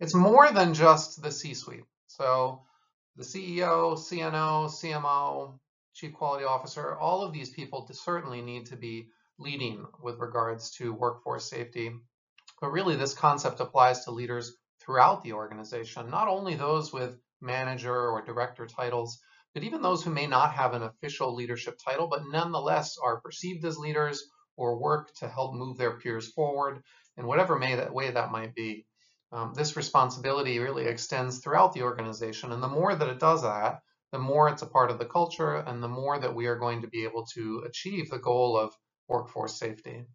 it's more than just the C-suite. So the CEO, CNO, CMO, Chief Quality Officer, all of these people certainly need to be leading with regards to workforce safety. But really, this concept applies to leaders throughout the organization, not only those with manager or director titles, but even those who may not have an official leadership title, but nonetheless are perceived as leaders or work to help move their peers forward in whatever may that way that might be. Um, this responsibility really extends throughout the organization, and the more that it does that, the more it's a part of the culture, and the more that we are going to be able to achieve the goal of workforce safety.